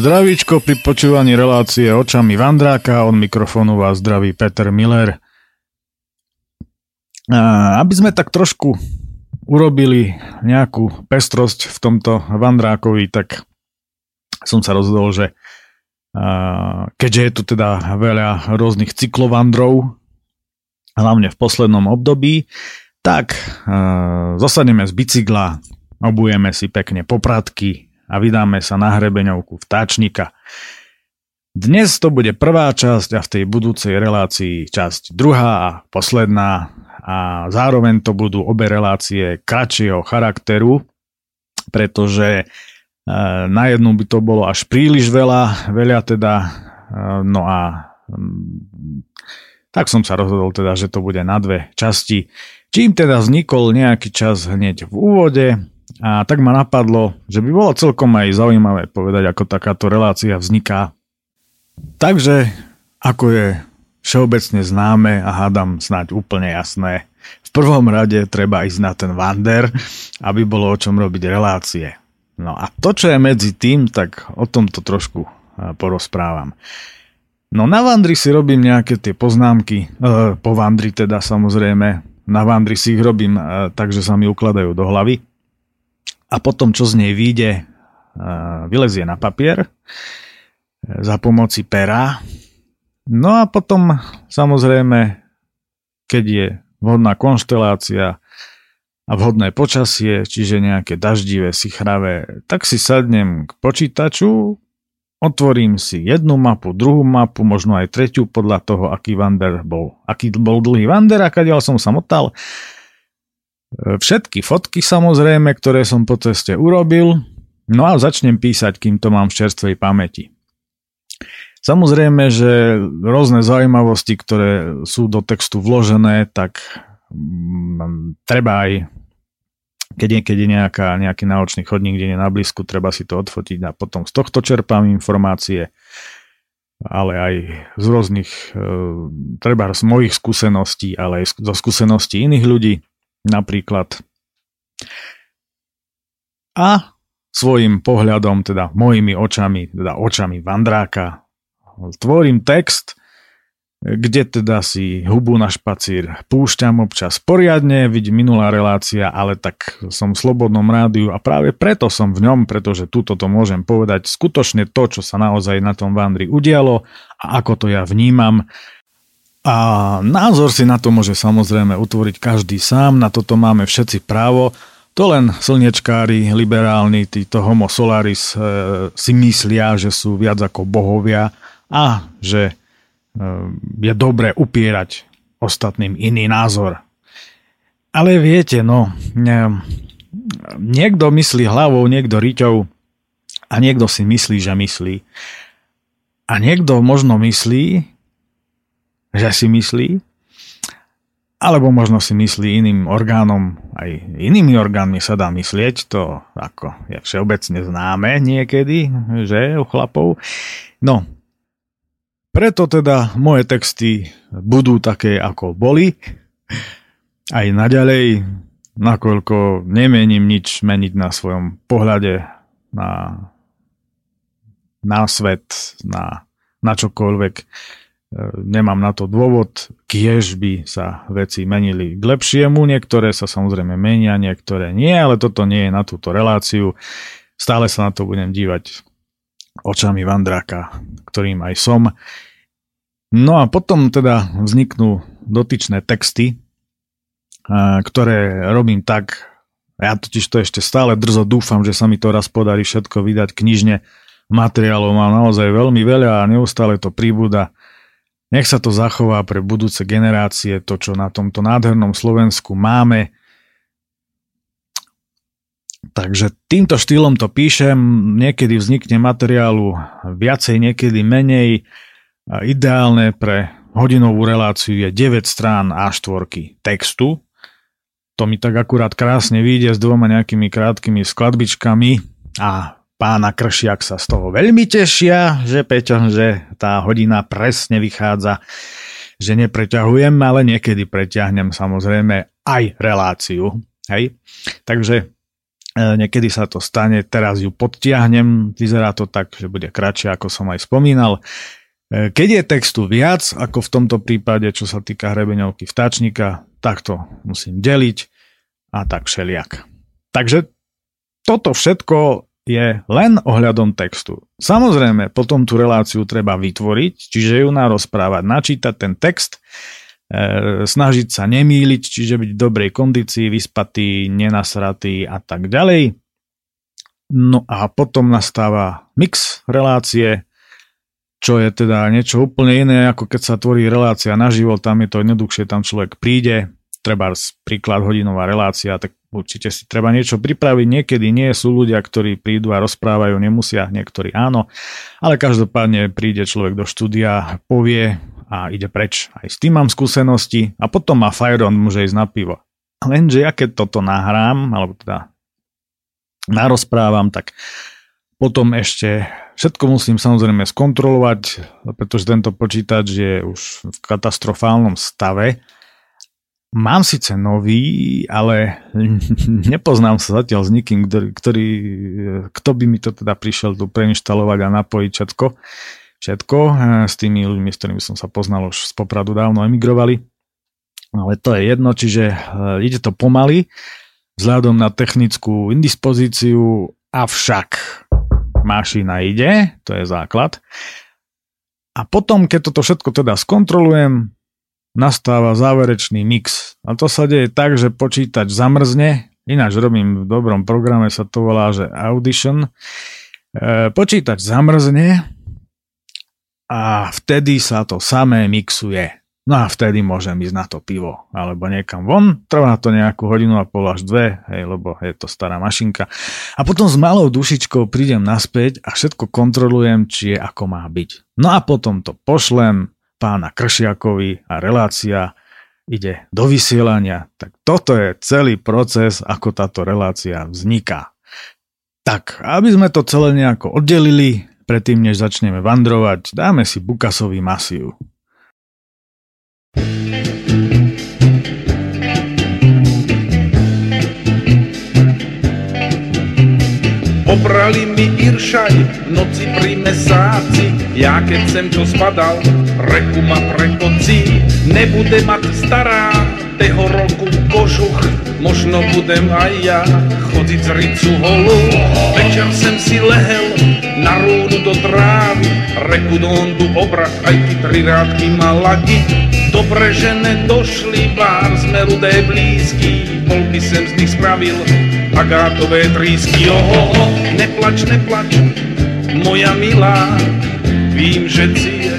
Zdravíčko pri počúvaní relácie očami Vandráka, od mikrofónu vás zdraví Peter Miller. A aby sme tak trošku urobili nejakú pestrosť v tomto Vandrákovi, tak som sa rozhodol, že keďže je tu teda veľa rôznych cyklovandrov, hlavne v poslednom období, tak zosadneme z bicykla, obujeme si pekne popratky, a vydáme sa na hrebeňovku vtáčnika. Dnes to bude prvá časť a v tej budúcej relácii časť druhá a posledná a zároveň to budú obe relácie kratšieho charakteru, pretože e, na jednu by to bolo až príliš veľa, veľa teda, e, no a tak som sa rozhodol teda, že to bude na dve časti. Čím teda vznikol nejaký čas hneď v úvode, a tak ma napadlo, že by bolo celkom aj zaujímavé povedať, ako takáto relácia vzniká. Takže, ako je všeobecne známe a hádam snáď úplne jasné, v prvom rade treba ísť na ten Wander, aby bolo o čom robiť relácie. No a to, čo je medzi tým, tak o tomto trošku porozprávam. No na Vandri si robím nejaké tie poznámky, e, po Vandri teda samozrejme, na Vandri si ich robím e, tak, že sa mi ukladajú do hlavy a potom, čo z nej vyjde, vylezie na papier e, za pomoci pera. No a potom, samozrejme, keď je vhodná konštelácia a vhodné počasie, čiže nejaké daždivé, sichravé, tak si sadnem k počítaču, otvorím si jednu mapu, druhú mapu, možno aj tretiu podľa toho, aký vander bol, aký bol dlhý vander a kadiaľ som sa motal Všetky fotky samozrejme, ktoré som po ceste urobil, no a začnem písať, kým to mám v čerstvej pamäti. Samozrejme, že rôzne zaujímavosti, ktoré sú do textu vložené, tak mm, treba aj keď niekedy nejaká, nejaký náučný chodník, kde je na blízku, treba si to odfotiť a potom z tohto čerpám informácie, ale aj z rôznych, e, treba z mojich skúseností, ale aj zo skúseností iných ľudí napríklad. A svojim pohľadom, teda mojimi očami, teda očami Vandráka, tvorím text, kde teda si hubu na špacír púšťam občas poriadne, vidím minulá relácia, ale tak som v slobodnom rádiu a práve preto som v ňom, pretože túto to môžem povedať skutočne to, čo sa naozaj na tom Vandri udialo a ako to ja vnímam a názor si na to môže samozrejme utvoriť každý sám, na toto máme všetci právo. To len slnečkári, liberálni, títo homo solaris e, si myslia, že sú viac ako bohovia a že e, je dobre upierať ostatným iný názor. Ale viete, no, ne, niekto myslí hlavou, niekto riťou a niekto si myslí, že myslí. A niekto možno myslí, že si myslí, alebo možno si myslí iným orgánom, aj inými orgánmi sa dá myslieť, to ako je všeobecne známe niekedy, že u chlapov. No, preto teda moje texty budú také, ako boli, aj naďalej, nakoľko nemením nič meniť na svojom pohľade na, na svet, na, na čokoľvek nemám na to dôvod, kiež by sa veci menili k lepšiemu, niektoré sa samozrejme menia, niektoré nie, ale toto nie je na túto reláciu. Stále sa na to budem dívať očami Vandráka, ktorým aj som. No a potom teda vzniknú dotyčné texty, ktoré robím tak, ja totiž to ešte stále drzo dúfam, že sa mi to raz podarí všetko vydať knižne. Materiálov mám naozaj veľmi veľa a neustále to príbuda nech sa to zachová pre budúce generácie, to, čo na tomto nádhernom Slovensku máme. Takže týmto štýlom to píšem, niekedy vznikne materiálu viacej, niekedy menej. Ideálne pre hodinovú reláciu je 9 strán A4 textu. To mi tak akurát krásne vyjde s dvoma nejakými krátkými skladbičkami a pána Kršiak sa z toho veľmi tešia, že Peťo, že tá hodina presne vychádza, že nepreťahujem, ale niekedy preťahnem samozrejme aj reláciu. Hej? Takže niekedy sa to stane, teraz ju podtiahnem, vyzerá to tak, že bude kratšie, ako som aj spomínal. E, keď je textu viac, ako v tomto prípade, čo sa týka hrebeňovky vtáčnika, tak to musím deliť a tak všeliak. Takže toto všetko je len ohľadom textu. Samozrejme, potom tú reláciu treba vytvoriť, čiže ju narozprávať, načítať ten text, e, snažiť sa nemýliť, čiže byť v dobrej kondícii, vyspatý, nenasratý a tak ďalej. No a potom nastáva mix relácie, čo je teda niečo úplne iné, ako keď sa tvorí relácia na život, tam je to jednoduchšie, tam človek príde, treba príklad hodinová relácia, tak určite si treba niečo pripraviť. Niekedy nie sú ľudia, ktorí prídu a rozprávajú, nemusia, niektorí áno, ale každopádne príde človek do štúdia, povie a ide preč. Aj s tým mám skúsenosti a potom má Fajron, môže ísť na pivo. Lenže ja keď toto nahrám, alebo teda narozprávam, tak potom ešte všetko musím samozrejme skontrolovať, pretože tento počítač je už v katastrofálnom stave Mám síce nový, ale nepoznám sa zatiaľ s nikým, ktorý, ktorý, kto by mi to teda prišiel tu preinštalovať a napojiť všetko. Všetko s tými ľuďmi, s ktorými som sa poznal už z Popradu dávno emigrovali. Ale to je jedno, čiže e, ide to pomaly vzhľadom na technickú indispozíciu, avšak mašina ide, to je základ. A potom, keď toto všetko teda skontrolujem, nastáva záverečný mix. A to sa deje tak, že počítač zamrzne, ináč robím v dobrom programe, sa to volá, že Audition. E, počítač zamrzne a vtedy sa to samé mixuje. No a vtedy môžem ísť na to pivo, alebo niekam von, trvá to nejakú hodinu a pol až dve, hej, lebo je to stará mašinka. A potom s malou dušičkou prídem naspäť a všetko kontrolujem, či je ako má byť. No a potom to pošlem pána Kršiakovi a relácia ide do vysielania. Tak toto je celý proces, ako táto relácia vzniká. Tak, aby sme to celé nejako oddelili, predtým než začneme vandrovať, dáme si Bukasový masív. Obrali mi Iršaj noci pri mesáci, ja keď sem to spadal, reku ma prekocí. Nebude mať stará toho roku kožuch, možno budem aj ja chodiť z ricu holu. Večer sem si lehel na rúdu do trávy, reku do ondu obrat, aj ty tri rádky malagy. Dobre, že nedošli, bár sme rudé blízky, polky sem z nich spravil, agátové trísky, oho, neplač, neplač, moja milá, vím, že ci je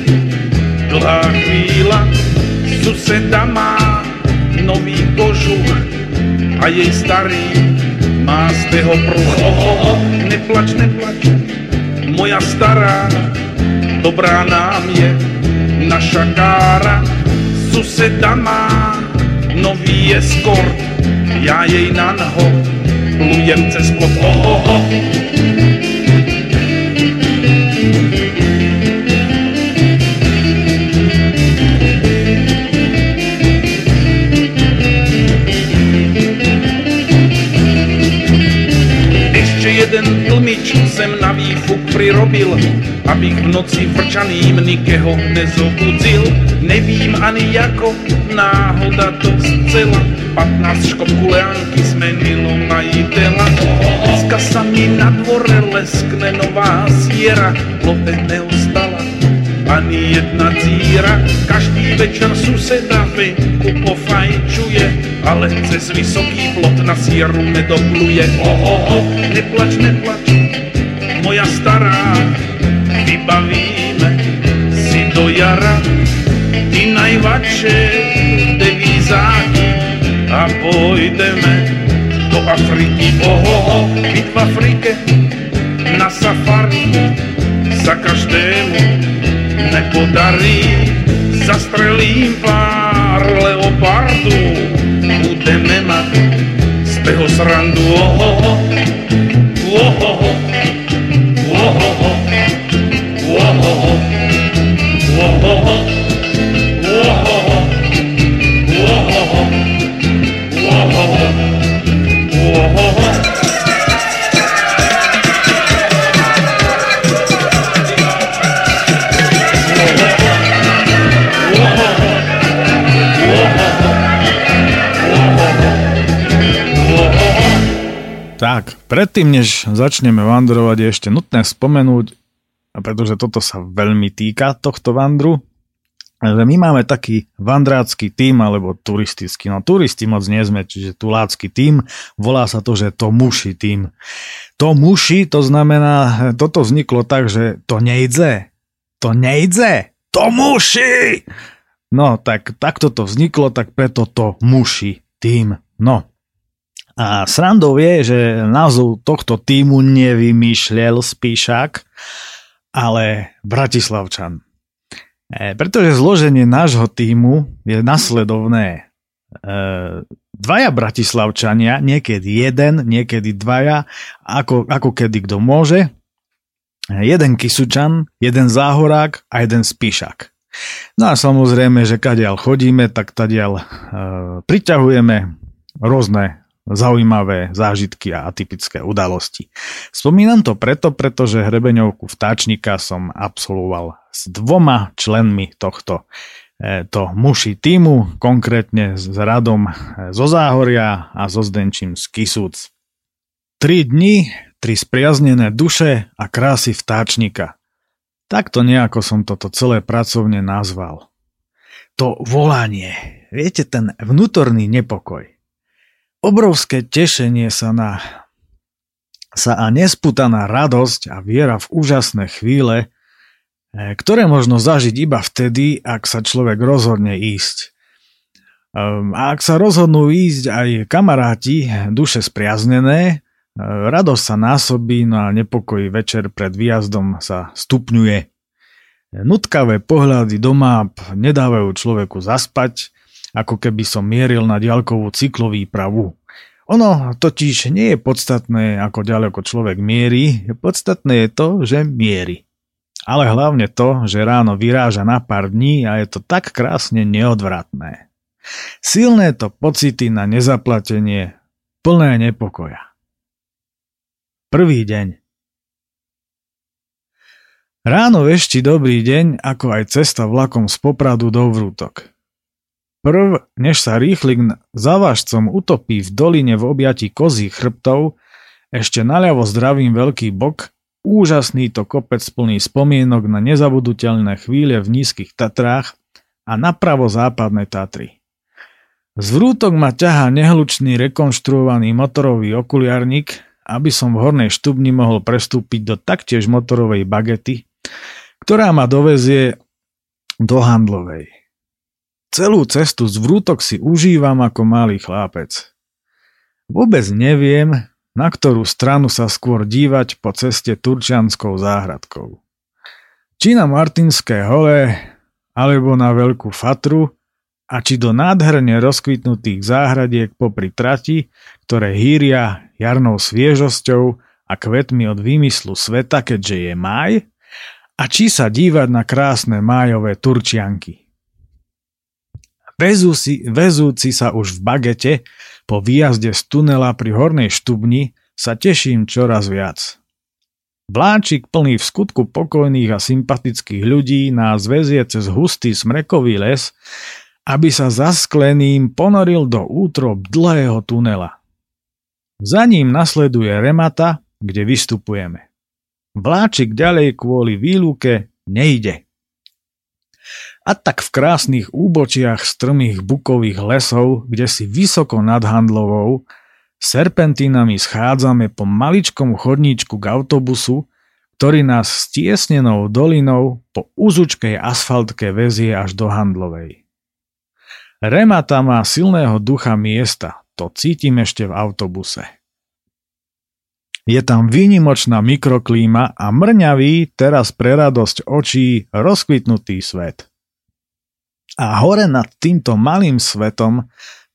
dlhá chvíľa, suseda má nový kožuch a jej starý má z toho pruch, oho, neplač, neplač, moja stará, dobrá nám je naša kára, suseda má nový eskort, ja jej na noho plujem cez plot. Oh, oh, oh. Tlmič sem na výfuk prirobil, abych v noci vrčaným nikeho nezobudzil. Nevím ani ako náhoda to zcela, 15 škop kuleánky zmenilo majitela. Dneska sa mi na dvore leskne nová siera, lope neostala ani jedna díra. Každý večer suseda venku pofajčuje, ale cez vysoký plot na sieru nedopluje. Oho, neplač, neplač, moja stará, vybavíme si do jara, ty najvače devízáky, a pôjdeme do Afriky. Oho, byť v Afrike na safari sa každému nepodarí. Zastrelím pár leopardu, budeme mať z toho srandu. Oho, oho, Tak, predtým, než začneme vandrovať, je ešte nutné spomenúť, pretože toto sa veľmi týka tohto vandru, že my máme taký vandrácky tím alebo turistický. No turisti moc nie sme, čiže tulácky tím. Volá sa to, že to muši tím. To muši, to znamená, toto vzniklo tak, že to nejde. To nejde. To muši! No, tak takto to vzniklo, tak preto to muši tým. No, a srandou je, že názov tohto týmu nevymýšľal Spíšak, ale Bratislavčan. E, pretože zloženie nášho týmu je nasledovné. E, dvaja Bratislavčania, niekedy jeden, niekedy dvaja, ako, ako kedy kto môže. E, jeden Kisučan, jeden Záhorák a jeden Spíšak. No a samozrejme, že kadiaľ chodíme, tak tadiaľ e, priťahujeme rôzne zaujímavé zážitky a atypické udalosti. Spomínam to preto, pretože hrebeňovku vtáčnika som absolvoval s dvoma členmi tohto e, to muši týmu, konkrétne s Radom e, zo Záhoria a so Zdenčím z Kisúc. Tri dni, tri spriaznené duše a krásy vtáčnika. Takto nejako som toto celé pracovne nazval. To volanie, viete, ten vnútorný nepokoj obrovské tešenie sa na sa a nesputaná radosť a viera v úžasné chvíle, e, ktoré možno zažiť iba vtedy, ak sa človek rozhodne ísť. Ehm, a ak sa rozhodnú ísť aj kamaráti, duše spriaznené, e, radosť sa násobí, no a nepokoj večer pred výjazdom sa stupňuje. Nutkavé pohľady doma nedávajú človeku zaspať, ako keby som mieril na diaľkovú cyklový pravu. Ono totiž nie je podstatné, ako ďaleko človek mierí, podstatné je to, že mierí. Ale hlavne to, že ráno vyráža na pár dní a je to tak krásne neodvratné. Silné to pocity na nezaplatenie, plné nepokoja. Prvý deň. Ráno vešti dobrý deň, ako aj cesta vlakom z Popradu do Vrútok. Prv, než sa rýchlik za vážcom utopí v doline v objati kozích chrbtov, ešte naľavo zdravím veľký bok, úžasný to kopec plný spomienok na nezabudnutelné chvíle v nízkych Tatrách a napravo západné Tatry. Z vrútok ma ťahá nehlučný rekonštruovaný motorový okuliarník, aby som v hornej štubni mohol prestúpiť do taktiež motorovej bagety, ktorá ma dovezie do handlovej. Celú cestu z vrútok si užívam ako malý chlápec. Vôbec neviem, na ktorú stranu sa skôr dívať po ceste Turčianskou záhradkou. Či na Martinské hole, alebo na Veľkú Fatru, a či do nádherne rozkvitnutých záhradiek popri trati, ktoré hýria jarnou sviežosťou a kvetmi od výmyslu sveta, keďže je maj, a či sa dívať na krásne májové turčianky. Vezúci, vezúci sa už v bagete po výjazde z tunela pri hornej štubni sa teším čoraz viac. Vláčik plný v skutku pokojných a sympatických ľudí nás vezie cez hustý smrekový les, aby sa za skleným ponoril do útrob dlhého tunela. Za ním nasleduje remata, kde vystupujeme. Vláčik ďalej kvôli výluke nejde. A tak v krásnych úbočiach strmých bukových lesov, kde si vysoko nad Handlovou, serpentínami schádzame po maličkom chodníčku k autobusu, ktorý nás stiesnenou dolinou po uzučkej asfaltke vezie až do Handlovej. Remata má silného ducha miesta, to cítim ešte v autobuse. Je tam výnimočná mikroklíma a mrňavý, teraz pre radosť očí, rozkvitnutý svet. A hore nad týmto malým svetom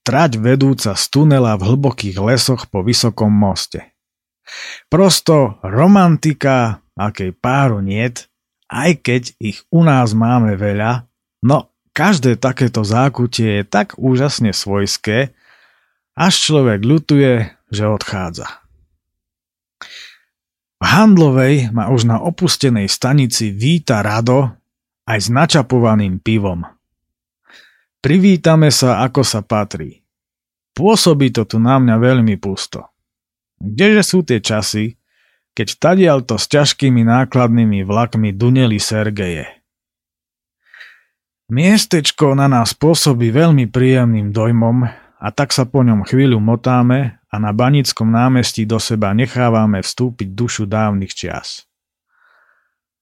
trať vedúca z tunela v hlbokých lesoch po vysokom moste. Prosto romantika, akej páru niet, aj keď ich u nás máme veľa, no každé takéto zákutie je tak úžasne svojské, až človek ľutuje, že odchádza. V Handlovej ma už na opustenej stanici víta rado aj s načapovaným pivom – Privítame sa, ako sa patrí. Pôsobí to tu na mňa veľmi pusto. Kdeže sú tie časy, keď tadialto s ťažkými nákladnými vlakmi duneli Sergeje? Miestečko na nás pôsobí veľmi príjemným dojmom a tak sa po ňom chvíľu motáme a na Banickom námestí do seba nechávame vstúpiť dušu dávnych čias.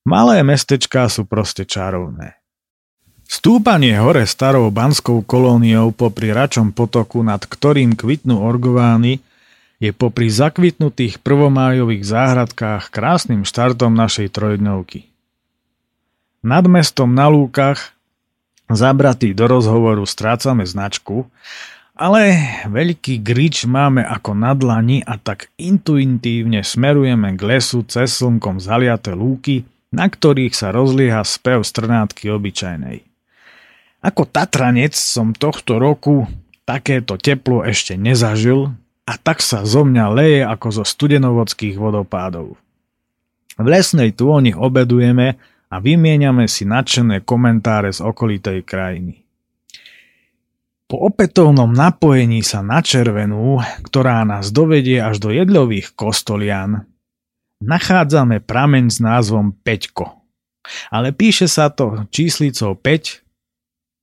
Malé mestečká sú proste čarovné. Stúpanie hore starou banskou kolóniou popri Račom potoku, nad ktorým kvitnú orgovány, je popri zakvitnutých prvomájových záhradkách krásnym štartom našej trojdňovky. Nad mestom na lúkach Zabratí do rozhovoru strácame značku, ale veľký grič máme ako na dlani a tak intuitívne smerujeme k lesu cez slnkom zaliate lúky, na ktorých sa rozlieha spev strnátky obyčajnej. Ako Tatranec som tohto roku takéto teplo ešte nezažil a tak sa zo mňa leje ako zo studenovodských vodopádov. V lesnej túni obedujeme a vymieňame si nadšené komentáre z okolitej krajiny. Po opätovnom napojení sa na červenú, ktorá nás dovedie až do jedľových kostolian, nachádzame prameň s názvom Peťko. Ale píše sa to číslicou 5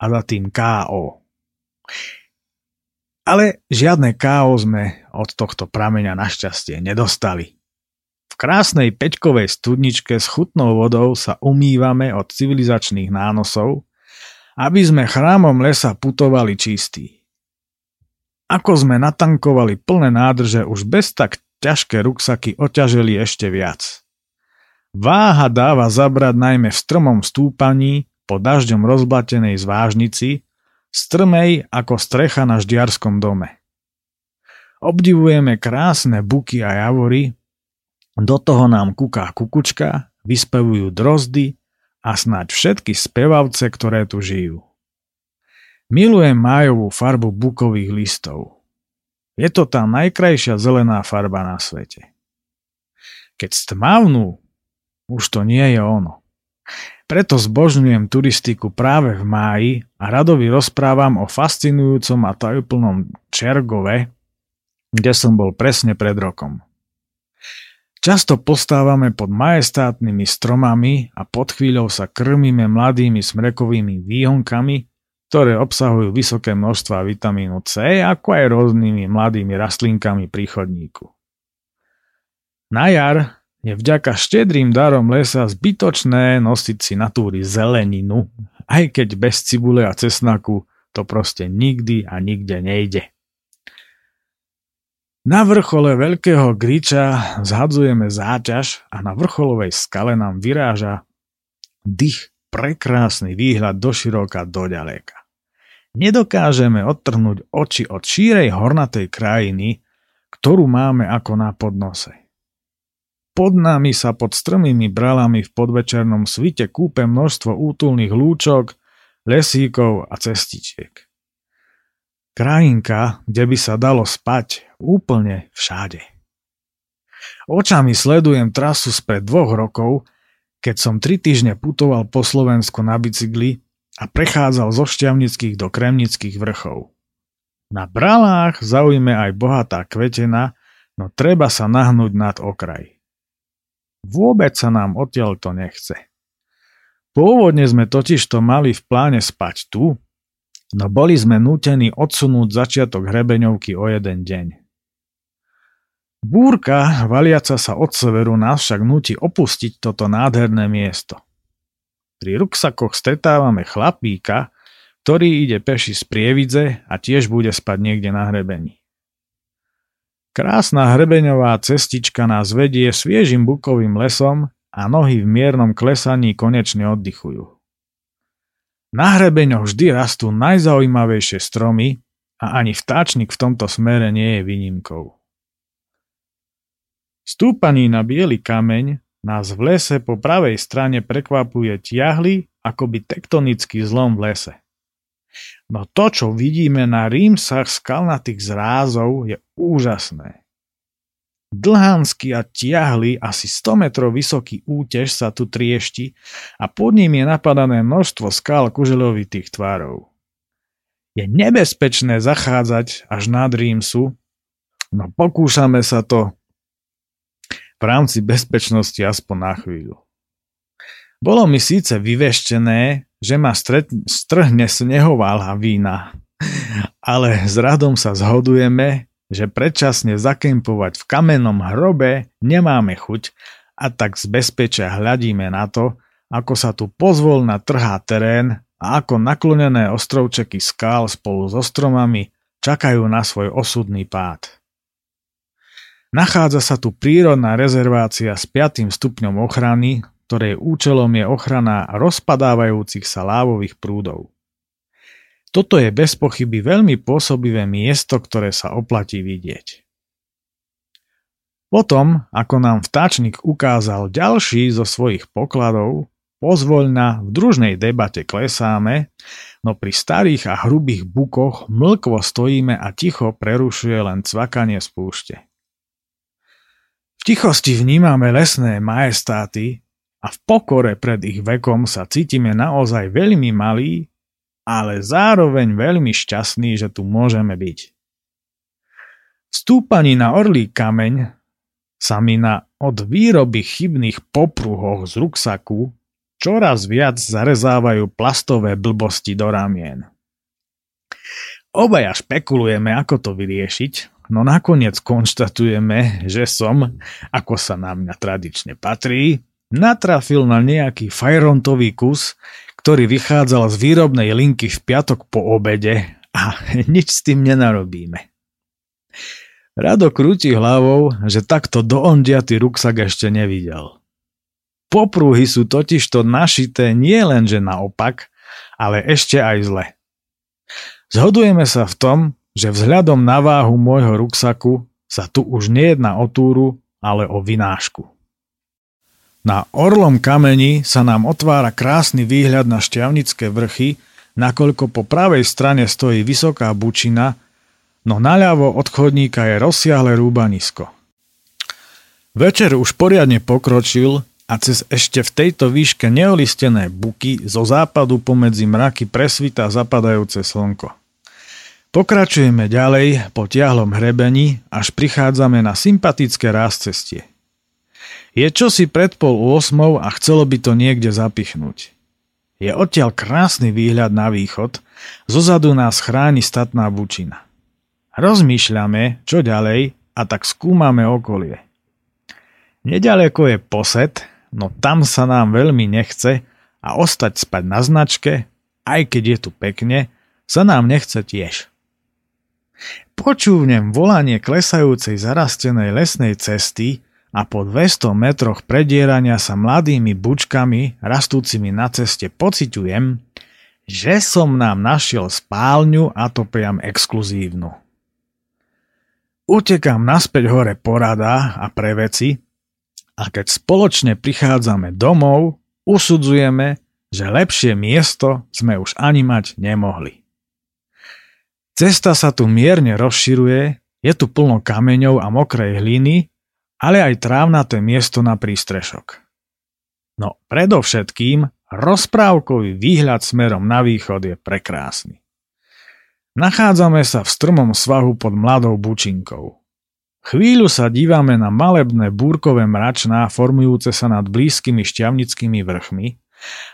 a za tým KO. Ale žiadne KO sme od tohto prameňa našťastie nedostali krásnej peťkovej studničke s chutnou vodou sa umývame od civilizačných nánosov, aby sme chrámom lesa putovali čistí. Ako sme natankovali plné nádrže, už bez tak ťažké ruksaky oťažili ešte viac. Váha dáva zabrať najmä v strmom stúpaní po dažďom rozblatenej zvážnici, strmej ako strecha na ždiarskom dome. Obdivujeme krásne buky a javory, do toho nám kuká kukučka, vyspevujú drozdy a snáď všetky spevavce, ktoré tu žijú. Milujem májovú farbu bukových listov. Je to tá najkrajšia zelená farba na svete. Keď stmavnú, už to nie je ono. Preto zbožňujem turistiku práve v máji a radovi rozprávam o fascinujúcom a tajúplnom Čergove, kde som bol presne pred rokom. Často postávame pod majestátnymi stromami a pod chvíľou sa krmíme mladými smrekovými výhonkami, ktoré obsahujú vysoké množstva vitamínu C, ako aj rôznymi mladými rastlinkami pri chodníku. Na jar je vďaka štedrým darom lesa zbytočné nosiť si na túry zeleninu, aj keď bez cibule a cesnaku to proste nikdy a nikde nejde. Na vrchole veľkého griča zhadzujeme záťaž a na vrcholovej skale nám vyráža dých prekrásny výhľad do široka do ďaleka. Nedokážeme odtrhnúť oči od šírej hornatej krajiny, ktorú máme ako na podnose. Pod nami sa pod strmými bralami v podvečernom svite kúpe množstvo útulných lúčok, lesíkov a cestičiek. Krajinka, kde by sa dalo spať úplne všade. Očami sledujem trasu spred dvoch rokov, keď som tri týždne putoval po Slovensku na bicykli a prechádzal zo Šťavnických do Kremnických vrchov. Na bralách zaujme aj bohatá kvetena, no treba sa nahnúť nad okraj. Vôbec sa nám odtiaľ to nechce. Pôvodne sme totiž to mali v pláne spať tu, no boli sme nútení odsunúť začiatok hrebeňovky o jeden deň. Búrka, valiaca sa od severu, nás však nutí opustiť toto nádherné miesto. Pri ruksakoch stretávame chlapíka, ktorý ide peši z Prievidze a tiež bude spať niekde na hrebení. Krásna hrebeňová cestička nás vedie sviežim bukovým lesom a nohy v miernom klesaní konečne oddychujú. Na hrebeňoch vždy rastú najzaujímavejšie stromy a ani vtáčnik v tomto smere nie je výnimkou. Stúpaní na biely kameň nás v lese po pravej strane prekvapuje tiahly akoby tektonický zlom v lese. No to, čo vidíme na rímsach skalnatých zrázov, je úžasné. Dlhánsky a tiahly asi 100 metrov vysoký útež sa tu triešti a pod ním je napadané množstvo skal kuželovitých tvárov. Je nebezpečné zachádzať až nad Rímsu, no pokúšame sa to v rámci bezpečnosti aspoň na chvíľu. Bolo mi síce vyveštené, že ma strhne snehová lavína, ale s radom sa zhodujeme, že predčasne zakempovať v kamennom hrobe nemáme chuť a tak z bezpečia hľadíme na to, ako sa tu pozvolna trhá terén a ako naklonené ostrovčeky skál spolu so stromami čakajú na svoj osudný pád. Nachádza sa tu prírodná rezervácia s 5. stupňom ochrany, ktorej účelom je ochrana rozpadávajúcich sa lávových prúdov. Toto je bez pochyby veľmi pôsobivé miesto, ktoré sa oplatí vidieť. Potom, ako nám vtáčnik ukázal ďalší zo svojich pokladov, pozvoľna v družnej debate klesáme, no pri starých a hrubých bukoch mlkvo stojíme a ticho prerušuje len cvakanie z púšte. V tichosti vnímame lesné majestáty a v pokore pred ich vekom sa cítime naozaj veľmi malí ale zároveň veľmi šťastný, že tu môžeme byť. Vstúpaní na orlý kameň sa mi na od výroby chybných popruhoch z ruksaku čoraz viac zarezávajú plastové blbosti do ramien. Obaja špekulujeme, ako to vyriešiť, no nakoniec konštatujeme, že som, ako sa na mňa tradične patrí, natrafil na nejaký fajrontový kus, ktorý vychádzal z výrobnej linky v piatok po obede a nič s tým nenarobíme. Rado krúti hlavou, že takto doondiatý ruksak ešte nevidel. Popruhy sú totižto našité nie len že naopak, ale ešte aj zle. Zhodujeme sa v tom, že vzhľadom na váhu môjho ruksaku sa tu už nejedná o túru, ale o vynášku. Na Orlom kameni sa nám otvára krásny výhľad na šťavnické vrchy, nakoľko po pravej strane stojí vysoká bučina, no naľavo od chodníka je rozsiahle rúbanisko. Večer už poriadne pokročil a cez ešte v tejto výške neolistené buky zo západu pomedzi mraky presvita zapadajúce slnko. Pokračujeme ďalej po tiahlom hrebení, až prichádzame na sympatické cestie. Je čosi pred pol 8 a chcelo by to niekde zapichnúť. Je odtiaľ krásny výhľad na východ, zozadu nás chráni statná bučina. Rozmýšľame, čo ďalej a tak skúmame okolie. Nedaleko je posed, no tam sa nám veľmi nechce a ostať spať na značke, aj keď je tu pekne, sa nám nechce tiež. Počúvnem volanie klesajúcej zarastenej lesnej cesty, a po 200 metroch predierania sa mladými bučkami rastúcimi na ceste pociťujem, že som nám našiel spálňu a to priam exkluzívnu. Utekám naspäť hore porada a pre veci a keď spoločne prichádzame domov, usudzujeme, že lepšie miesto sme už ani mať nemohli. Cesta sa tu mierne rozširuje, je tu plno kameňov a mokrej hliny ale aj trávnaté miesto na prístrešok. No predovšetkým rozprávkový výhľad smerom na východ je prekrásny. Nachádzame sa v strmom svahu pod mladou bučinkou. Chvíľu sa dívame na malebné búrkové mračná formujúce sa nad blízkymi šťavnickými vrchmi,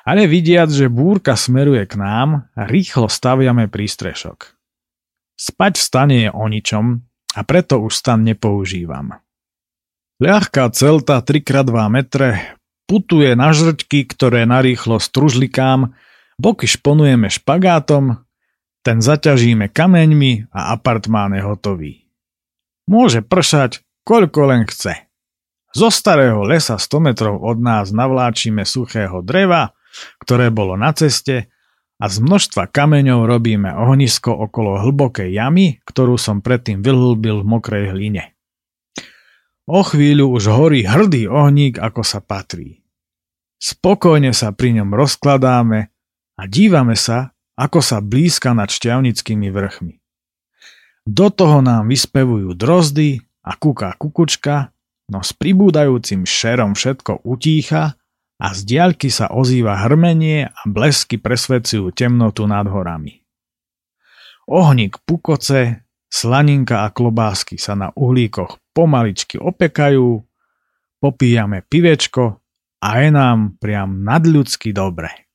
ale vidiac, že búrka smeruje k nám, rýchlo staviame prístrešok. Spať v stane je o ničom a preto už stan nepoužívam. Ľahká celta 3x2 metre putuje na žrťky, ktoré narýchlo stružlikám, boky šponujeme špagátom, ten zaťažíme kameňmi a apartmán je hotový. Môže pršať, koľko len chce. Zo starého lesa 100 metrov od nás navláčime suchého dreva, ktoré bolo na ceste a z množstva kameňov robíme ohnisko okolo hlbokej jamy, ktorú som predtým vyhlbil v mokrej hline. O chvíľu už horí hrdý ohník, ako sa patrí. Spokojne sa pri ňom rozkladáme a dívame sa, ako sa blízka nad šťavnickými vrchmi. Do toho nám vyspevujú drozdy a kuká kukučka, no s pribúdajúcim šerom všetko utícha a z diaľky sa ozýva hrmenie a blesky presvedcujú temnotu nad horami. Ohník pukoce, slaninka a klobásky sa na uhlíkoch pomaličky opekajú, popíjame pivečko a je nám priam nadľudsky dobre.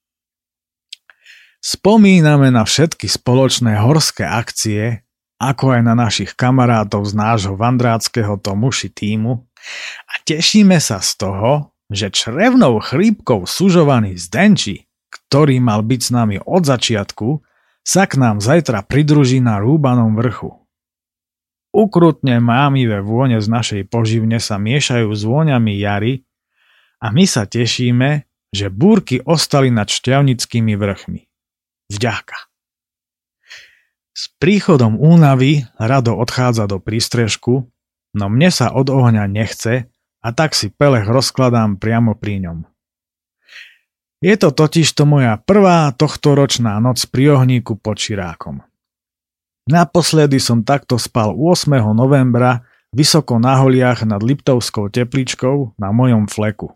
Spomíname na všetky spoločné horské akcie, ako aj na našich kamarátov z nášho vandráckého Tomuši týmu a tešíme sa z toho, že črevnou chrípkou sužovaný Zdenči, ktorý mal byť s nami od začiatku, sa k nám zajtra pridruží na rúbanom vrchu. Ukrutne mámivé vône z našej poživne sa miešajú s vôňami jary a my sa tešíme, že búrky ostali nad šťavnickými vrchmi. Vďaka. S príchodom únavy rado odchádza do prístrežku, no mne sa od ohňa nechce a tak si pelech rozkladám priamo pri ňom. Je to totiž to moja prvá tohtoročná noc pri ohníku pod Čirákom. Naposledy som takto spal 8. novembra vysoko na holiach nad Liptovskou tepličkou na mojom fleku.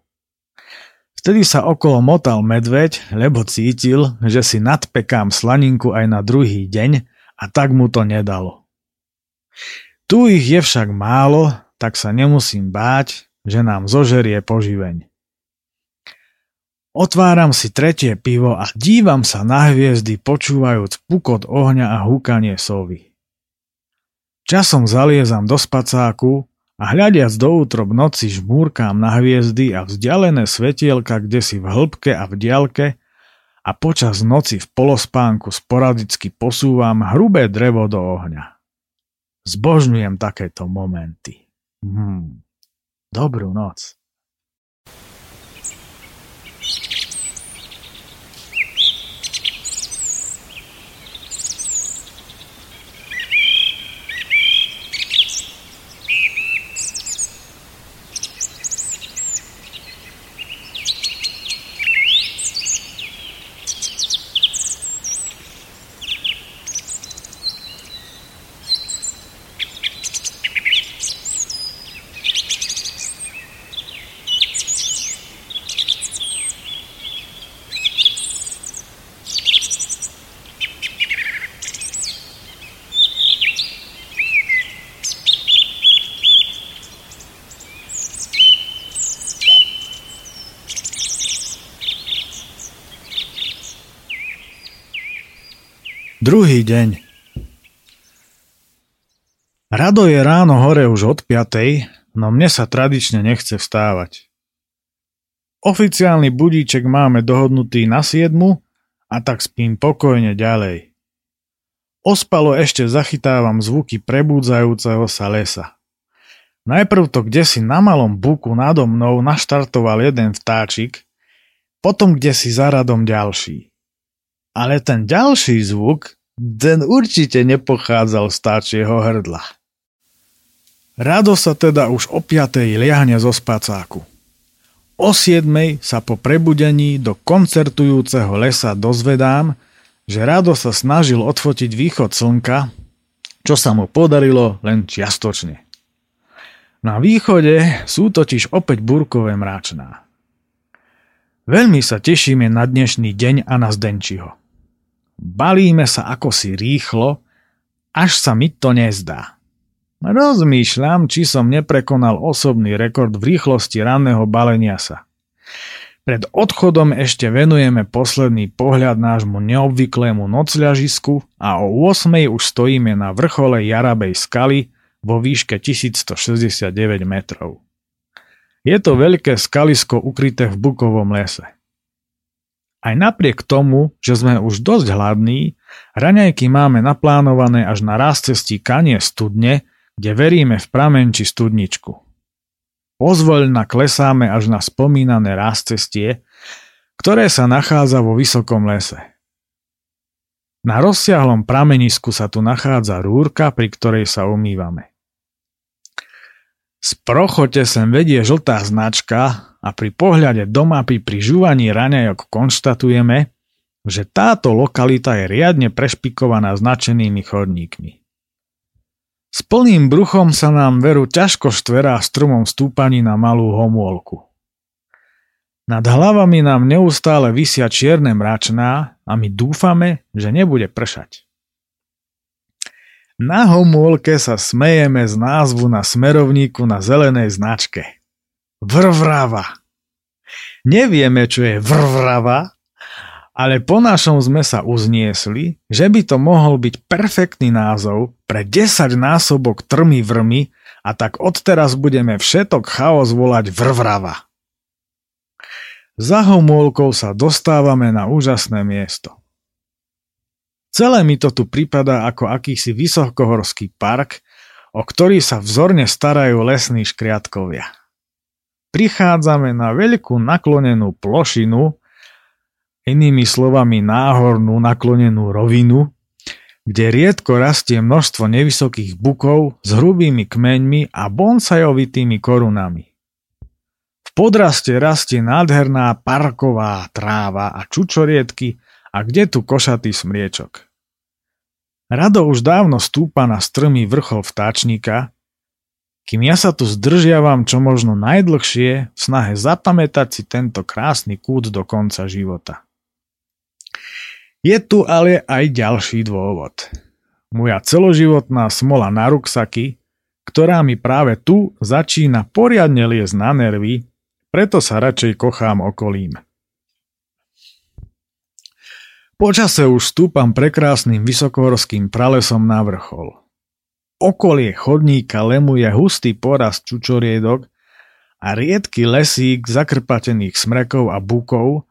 Vtedy sa okolo motal medveď, lebo cítil, že si nadpekám slaninku aj na druhý deň a tak mu to nedalo. Tu ich je však málo, tak sa nemusím báť, že nám zožerie poživeň. Otváram si tretie pivo a dívam sa na hviezdy počúvajúc pukot ohňa a húkanie sovy. Časom zaliezam do spacáku a hľadiac do útrob noci žmúrkám na hviezdy a vzdialené svetielka kde si v hĺbke a v diaľke a počas noci v polospánku sporadicky posúvam hrubé drevo do ohňa. Zbožňujem takéto momenty. Hmm. Dobrú noc. Druhý deň. Rado je ráno hore už od 5, no mne sa tradične nechce vstávať. Oficiálny budíček máme dohodnutý na 7 a tak spím pokojne ďalej. Ospalo ešte zachytávam zvuky prebúdzajúceho sa lesa. Najprv to kde si na malom buku nado mnou naštartoval jeden vtáčik, potom kde si za radom ďalší. Ale ten ďalší zvuk ten určite nepochádzal z táčieho hrdla. Rado sa teda už o piatej liahne zo spacáku. O siedmej sa po prebudení do koncertujúceho lesa dozvedám, že Rado sa snažil odfotiť východ slnka, čo sa mu podarilo len čiastočne. Na východe sú totiž opäť burkové mráčná. Veľmi sa tešíme na dnešný deň a na Zdenčiho. Balíme sa ako si rýchlo, až sa mi to nezdá. Rozmýšľam, či som neprekonal osobný rekord v rýchlosti ranného balenia sa. Pred odchodom ešte venujeme posledný pohľad nášmu neobvyklému nocľažisku a o 8 už stojíme na vrchole Jarabej skaly vo výške 1169 metrov. Je to veľké skalisko ukryté v bukovom lese. Aj napriek tomu, že sme už dosť hladní, raňajky máme naplánované až na raz cestí kanie studne, kde veríme v pramen či studničku. Pozvoľna klesáme až na spomínané raz cestie, ktoré sa nachádza vo vysokom lese. Na rozsiahlom pramenisku sa tu nachádza rúrka, pri ktorej sa umývame. Z prochote sem vedie žltá značka a pri pohľade do mapy pri žúvaní raňajok konštatujeme, že táto lokalita je riadne prešpikovaná značenými chodníkmi. S plným bruchom sa nám veru ťažko štverá strumom stúpaní na malú homôlku. Nad hlavami nám neustále vysia čierne mračná a my dúfame, že nebude pršať. Na homôlke sa smejeme z názvu na smerovníku na zelenej značke. Vrvrava. Nevieme, čo je vrvrava, ale po našom sme sa uzniesli, že by to mohol byť perfektný názov pre 10 násobok trmy vrmy a tak odteraz budeme všetok chaos volať vrvrava. Za homolkou sa dostávame na úžasné miesto. Celé mi to tu pripadá ako akýsi vysokohorský park, o ktorý sa vzorne starajú lesní škriatkovia. Prichádzame na veľkú naklonenú plošinu, inými slovami náhornú naklonenú rovinu, kde riedko rastie množstvo nevysokých bukov s hrubými kmeňmi a bonsajovitými korunami. V podraste rastie nádherná parková tráva a čučoriedky a kde tu košatý smriečok. Rado už dávno stúpa na strmý vrchol vtáčnika, kým ja sa tu zdržiavam čo možno najdlhšie v snahe zapamätať si tento krásny kút do konca života. Je tu ale aj ďalší dôvod. Moja celoživotná smola na ruksaky, ktorá mi práve tu začína poriadne liesť na nervy, preto sa radšej kochám okolím. Počase už stúpam prekrásnym vysokohorským pralesom na vrchol. Okolie chodníka lemuje hustý porast čučoriedok a riedky lesík zakrpatených smrekov a bukov,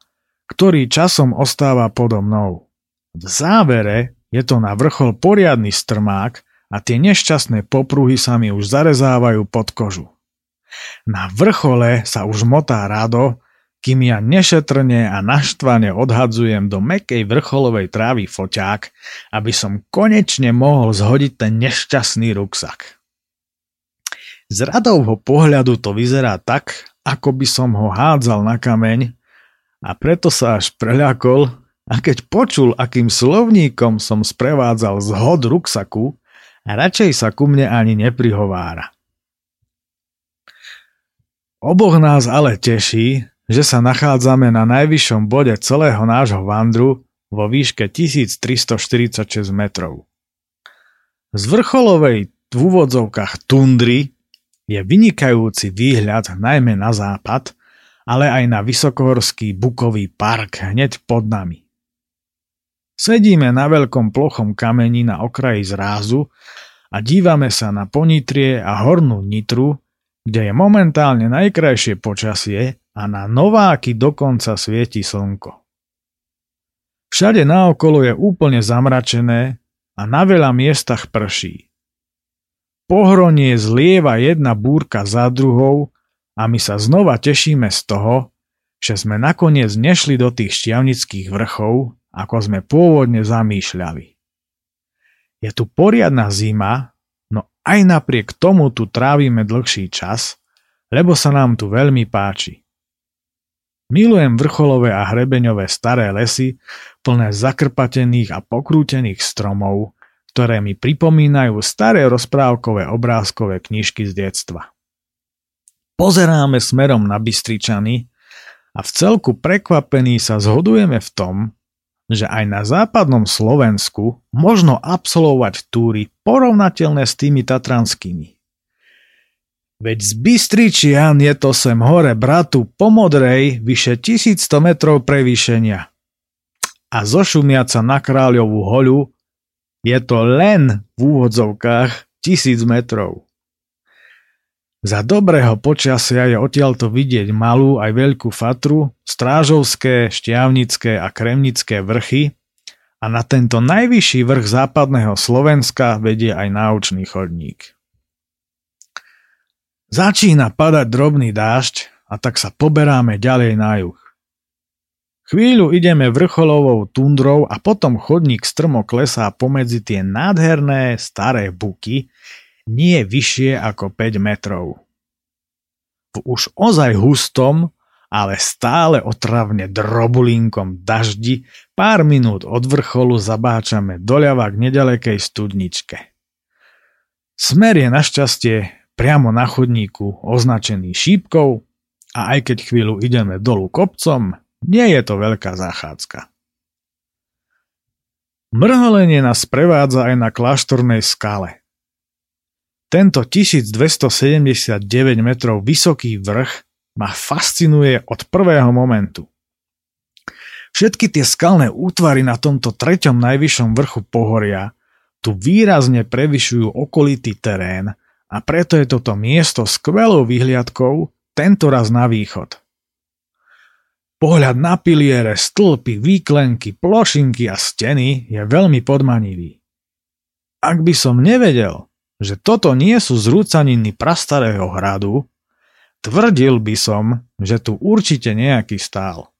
ktorý časom ostáva podo mnou. V závere je to na vrchol poriadny strmák a tie nešťastné popruhy sa mi už zarezávajú pod kožu. Na vrchole sa už motá rado kým ja nešetrne a naštvane odhadzujem do mekej vrcholovej trávy foťák, aby som konečne mohol zhodiť ten nešťastný ruksak. Z radovho pohľadu to vyzerá tak, ako by som ho hádzal na kameň a preto sa až preľakol a keď počul, akým slovníkom som sprevádzal zhod ruksaku, radšej sa ku mne ani neprihovára. Oboch nás ale teší, že sa nachádzame na najvyššom bode celého nášho vandru vo výške 1346 metrov. Z vrcholovej v úvodzovkách tundry je vynikajúci výhľad najmä na západ, ale aj na vysokohorský bukový park hneď pod nami. Sedíme na veľkom plochom kameni na okraji zrázu a dívame sa na Ponitrie a Hornú Nitru, kde je momentálne najkrajšie počasie a na Nováky dokonca svieti slnko. Všade naokolo je úplne zamračené a na veľa miestach prší. Pohronie zlieva jedna búrka za druhou a my sa znova tešíme z toho, že sme nakoniec nešli do tých šťavnických vrchov, ako sme pôvodne zamýšľali. Je tu poriadna zima, no aj napriek tomu tu trávime dlhší čas, lebo sa nám tu veľmi páči. Milujem vrcholové a hrebeňové staré lesy, plné zakrpatených a pokrútených stromov, ktoré mi pripomínajú staré rozprávkové obrázkové knižky z detstva. Pozeráme smerom na Bystričany a v celku prekvapení sa zhodujeme v tom, že aj na západnom Slovensku možno absolvovať túry porovnateľné s tými tatranskými. Veď z Bystričian je to sem hore bratu po modrej vyše 1100 metrov prevýšenia. A zošumiaca na kráľovú holu je to len v úvodzovkách 1000 metrov. Za dobrého počasia je odtiaľto vidieť malú aj veľkú fatru, strážovské, šťavnické a kremnické vrchy a na tento najvyšší vrch západného Slovenska vedie aj náučný chodník. Začína padať drobný dážď a tak sa poberáme ďalej na juh. Chvíľu ideme vrcholovou tundrou a potom chodník strmo klesá pomedzi tie nádherné staré buky, nie vyššie ako 5 metrov. V už ozaj hustom, ale stále otravne drobulinkom daždi pár minút od vrcholu zabáčame doľava k nedalekej studničke. Smer je našťastie priamo na chodníku označený šípkou a aj keď chvíľu ideme dolu kopcom, nie je to veľká záchádzka. Mrholenie nás prevádza aj na kláštornej skale. Tento 1279 metrov vysoký vrch ma fascinuje od prvého momentu. Všetky tie skalné útvary na tomto treťom najvyššom vrchu pohoria tu výrazne prevyšujú okolitý terén a preto je toto miesto skvelou vyhliadkou tento raz na východ. Pohľad na piliere, stĺpy, výklenky, plošinky a steny je veľmi podmanivý. Ak by som nevedel, že toto nie sú zrúcaniny prastarého hradu, tvrdil by som, že tu určite nejaký stál.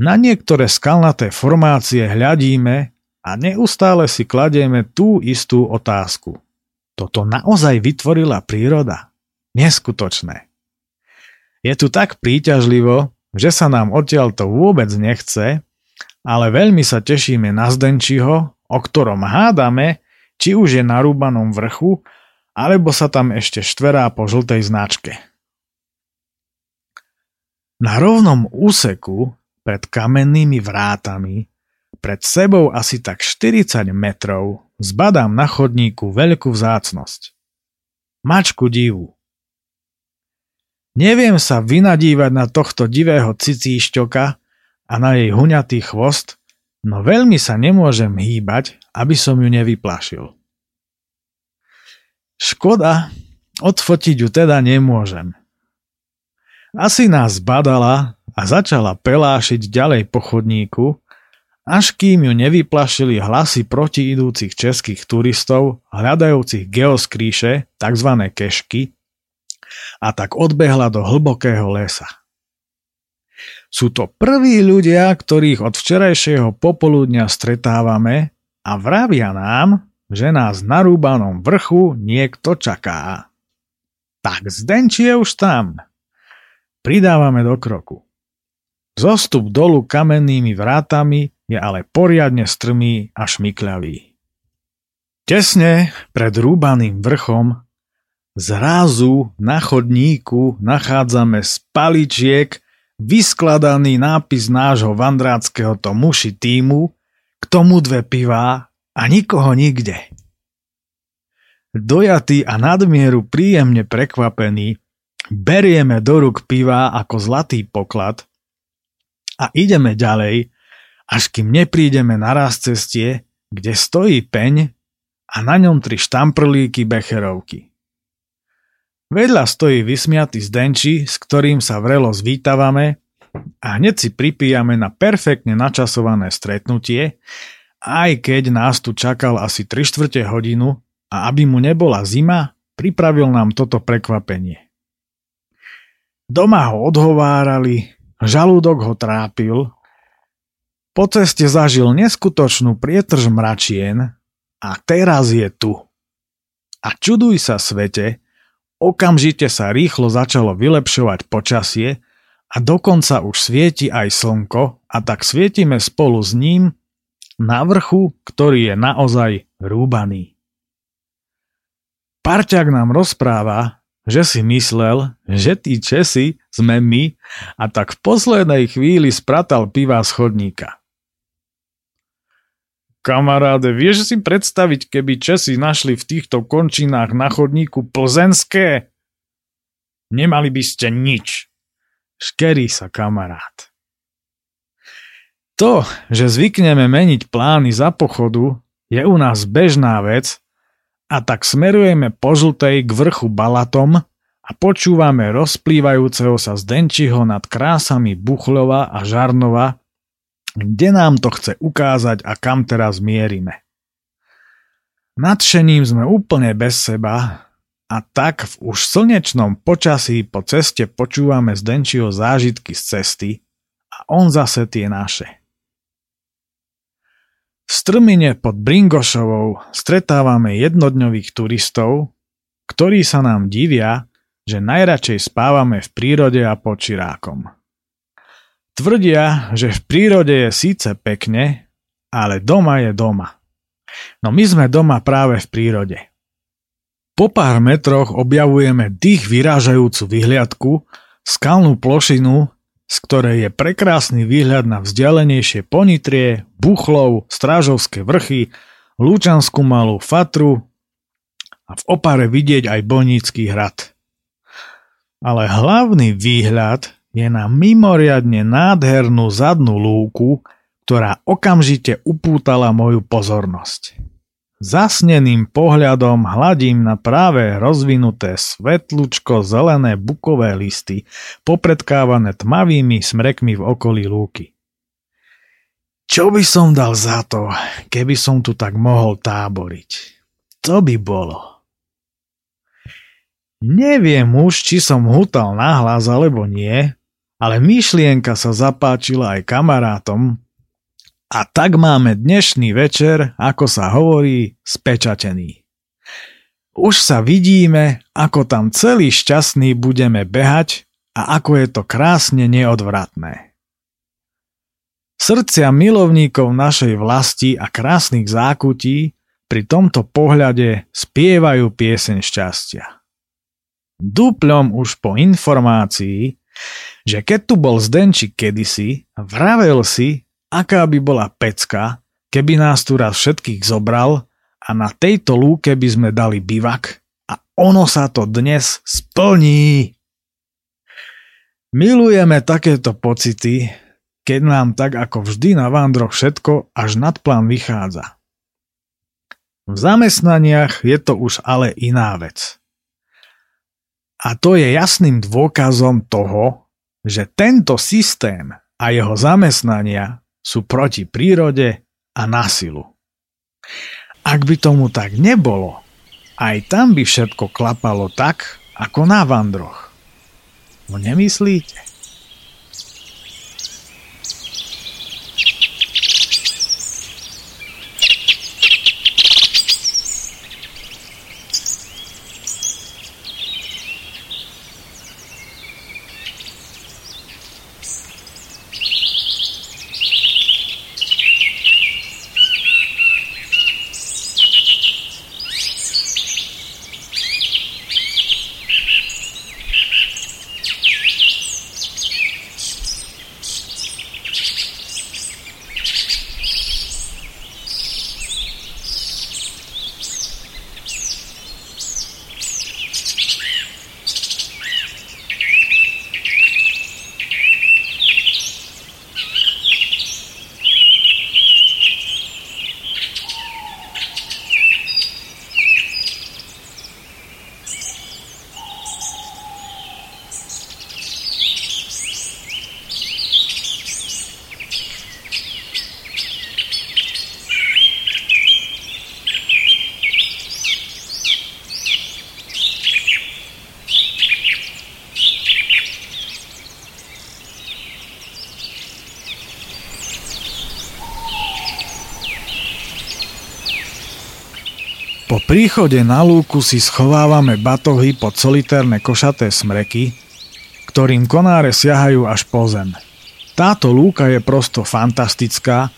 Na niektoré skalnaté formácie hľadíme a neustále si kladieme tú istú otázku. Toto naozaj vytvorila príroda? Neskutočné. Je tu tak príťažlivo, že sa nám odtiaľ to vôbec nechce, ale veľmi sa tešíme na Zdenčiho, o ktorom hádame, či už je na rúbanom vrchu, alebo sa tam ešte štverá po žltej značke. Na rovnom úseku pred kamennými vrátami, pred sebou asi tak 40 metrov, zbadám na chodníku veľkú vzácnosť. Mačku divu. Neviem sa vynadívať na tohto divého cicíšťoka a na jej huňatý chvost, no veľmi sa nemôžem hýbať, aby som ju nevyplašil. Škoda, odfotiť ju teda nemôžem. Asi nás badala a začala pelášiť ďalej po chodníku, až kým ju nevyplašili hlasy protiidúcich českých turistov hľadajúcich geoskríše, tzv. kešky, a tak odbehla do hlbokého lesa. Sú to prví ľudia, ktorých od včerajšieho popoludňa stretávame a vravia nám, že nás na rúbanom vrchu niekto čaká. Tak Zdenči je už tam. Pridávame do kroku. Zostup dolu kamennými vrátami je ale poriadne strmý a šmykľavý. Tesne pred rúbaným vrchom zrazu na chodníku nachádzame z paličiek vyskladaný nápis nášho vandráckého tomuši týmu, k tomu dve pivá a nikoho nikde. Dojatý a nadmieru príjemne prekvapený, berieme do rúk piva ako zlatý poklad a ideme ďalej, až kým neprídeme na raz cestie, kde stojí peň a na ňom tri štamprlíky becherovky. Vedľa stojí vysmiatý zdenči, s ktorým sa vrelo zvítavame a hneď si pripíjame na perfektne načasované stretnutie, aj keď nás tu čakal asi 3 štvrte hodinu a aby mu nebola zima, pripravil nám toto prekvapenie. Doma ho odhovárali, Žalúdok ho trápil, po ceste zažil neskutočnú prietrž mračien a teraz je tu. A čuduj sa svete, okamžite sa rýchlo začalo vylepšovať počasie a dokonca už svieti aj slnko a tak svietime spolu s ním na vrchu, ktorý je naozaj rúbaný. Parťák nám rozpráva, že si myslel, že tí Česi sme my a tak v poslednej chvíli spratal piva z chodníka. Kamaráde, vieš si predstaviť, keby Česi našli v týchto končinách na chodníku plzenské? Nemali by ste nič. Škerí sa kamarát. To, že zvykneme meniť plány za pochodu, je u nás bežná vec a tak smerujeme po žltej k vrchu Balatom a počúvame rozplývajúceho sa Zdenčiho nad krásami Buchľova a Žarnova, kde nám to chce ukázať a kam teraz mierime. Nadšením sme úplne bez seba a tak v už slnečnom počasí po ceste počúvame Zdenčiho zážitky z cesty a on zase tie naše. V strmine pod Bringošovou stretávame jednodňových turistov, ktorí sa nám divia, že najradšej spávame v prírode a pod čirákom. Tvrdia, že v prírode je síce pekne, ale doma je doma. No my sme doma práve v prírode. Po pár metroch objavujeme dých vyrážajúcu vyhliadku, skalnú plošinu z ktorej je prekrásny výhľad na vzdialenejšie Ponitrie, Buchlov, Strážovské vrchy, Lúčanskú malú Fatru a v opare vidieť aj Bonícky hrad. Ale hlavný výhľad je na mimoriadne nádhernú zadnú lúku, ktorá okamžite upútala moju pozornosť. Zasneným pohľadom hladím na práve rozvinuté svetlučko zelené bukové listy, popredkávané tmavými smrekmi v okolí lúky. Čo by som dal za to, keby som tu tak mohol táboriť? To by bolo. Neviem už, či som hutal nahlas alebo nie, ale myšlienka sa zapáčila aj kamarátom a tak máme dnešný večer, ako sa hovorí, spečatený. Už sa vidíme, ako tam celý šťastný budeme behať a ako je to krásne neodvratné. Srdcia milovníkov našej vlasti a krásnych zákutí pri tomto pohľade spievajú pieseň šťastia duplom už po informácii, že keď tu bol Zdenčík kedysi, vravel si, aká by bola pecka, keby nás tu raz všetkých zobral a na tejto lúke by sme dali bivak a ono sa to dnes splní. Milujeme takéto pocity, keď nám tak ako vždy na vándroch všetko až nad plán vychádza. V zamestnaniach je to už ale iná vec. A to je jasným dôkazom toho, že tento systém a jeho zamestnania sú proti prírode a násilu. Ak by tomu tak nebolo, aj tam by všetko klapalo tak, ako na vandroch. No nemyslíte? Po príchode na lúku si schovávame batohy pod solitérne košaté smreky, ktorým konáre siahajú až po zem. Táto lúka je prosto fantastická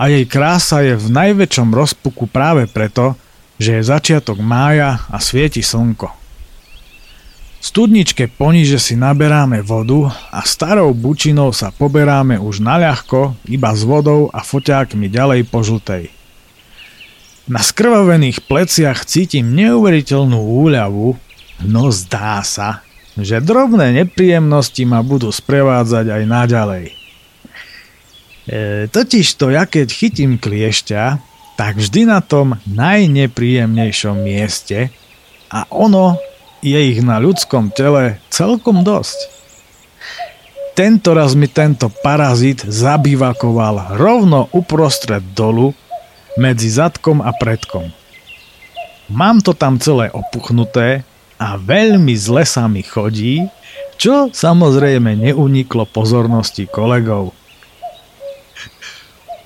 a jej krása je v najväčšom rozpuku práve preto, že je začiatok mája a svieti slnko. V studničke poniže si naberáme vodu a starou bučinou sa poberáme už naľahko iba s vodou a foťákmi ďalej po žltej. Na skrvavených pleciach cítim neuveriteľnú úľavu, no zdá sa, že drobné nepríjemnosti ma budú sprevádzať aj naďalej. E, totiž to ja keď chytím kliešťa, tak vždy na tom najnepríjemnejšom mieste a ono je ich na ľudskom tele celkom dosť. Tento raz mi tento parazit zabývakoval rovno uprostred dolu medzi zadkom a predkom. Mám to tam celé opuchnuté a veľmi zle sa mi chodí, čo samozrejme neuniklo pozornosti kolegov.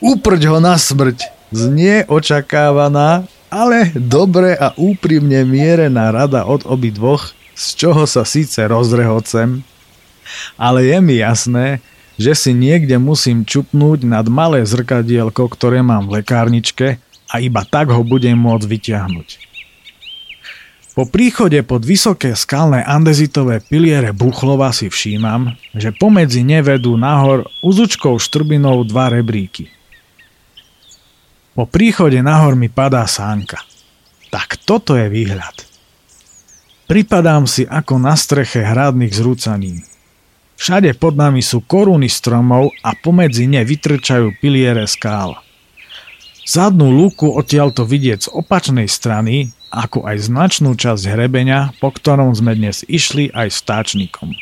Uprť ho na smrť, znie očakávaná, ale dobre a úprimne mierená rada od obidvoch, z čoho sa síce rozrehocem, ale je mi jasné, že si niekde musím čupnúť nad malé zrkadielko, ktoré mám v lekárničke a iba tak ho budem môcť vyťahnuť. Po príchode pod vysoké skalné andezitové piliere Buchlova si všímam, že pomedzi ne vedú nahor uzučkou štrbinou dva rebríky. Po príchode nahor mi padá sánka. Tak toto je výhľad. Pripadám si ako na streche hradných zrúcaní. Všade pod nami sú koruny stromov a pomedzi ne vytrčajú piliere skál. Zadnú lúku odtiaľto vidieť z opačnej strany, ako aj značnú časť hrebenia, po ktorom sme dnes išli aj s táčnikom.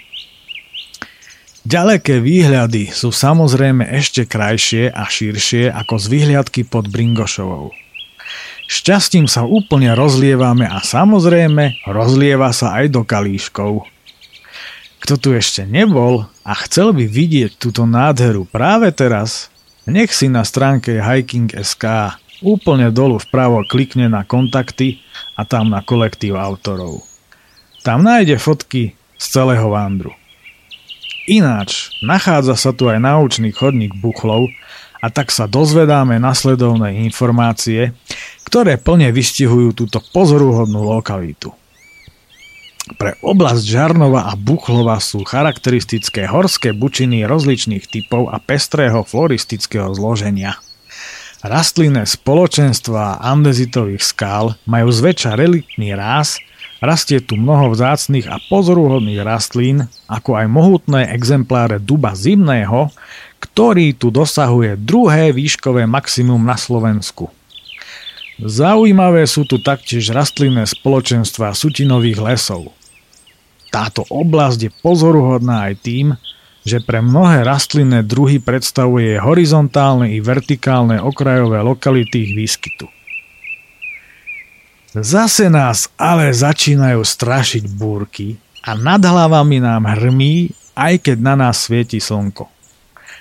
Ďaleké výhľady sú samozrejme ešte krajšie a širšie ako z výhľadky pod Bringošovou. Šťastím sa úplne rozlievame a samozrejme rozlieva sa aj do kalíškov. Kto tu ešte nebol a chcel by vidieť túto nádheru práve teraz, nech si na stránke hiking.sk úplne dolu vpravo klikne na kontakty a tam na kolektív autorov. Tam nájde fotky z celého vandru. Ináč, nachádza sa tu aj naučný chodník buchlov a tak sa dozvedáme nasledovné informácie, ktoré plne vystihujú túto pozoruhodnú lokalitu. Pre oblasť Žarnova a Buchlova sú charakteristické horské bučiny rozličných typov a pestrého floristického zloženia. Rastlinné spoločenstva andezitových skál majú zväčša reliktný ráz, rastie tu mnoho vzácných a pozoruhodných rastlín, ako aj mohutné exempláre duba zimného, ktorý tu dosahuje druhé výškové maximum na Slovensku – Zaujímavé sú tu taktiež rastlinné spoločenstva sutinových lesov. Táto oblasť je pozoruhodná aj tým, že pre mnohé rastlinné druhy predstavuje horizontálne i vertikálne okrajové lokality ich výskytu. Zase nás ale začínajú strašiť búrky a nad hlavami nám hrmí, aj keď na nás svieti slnko.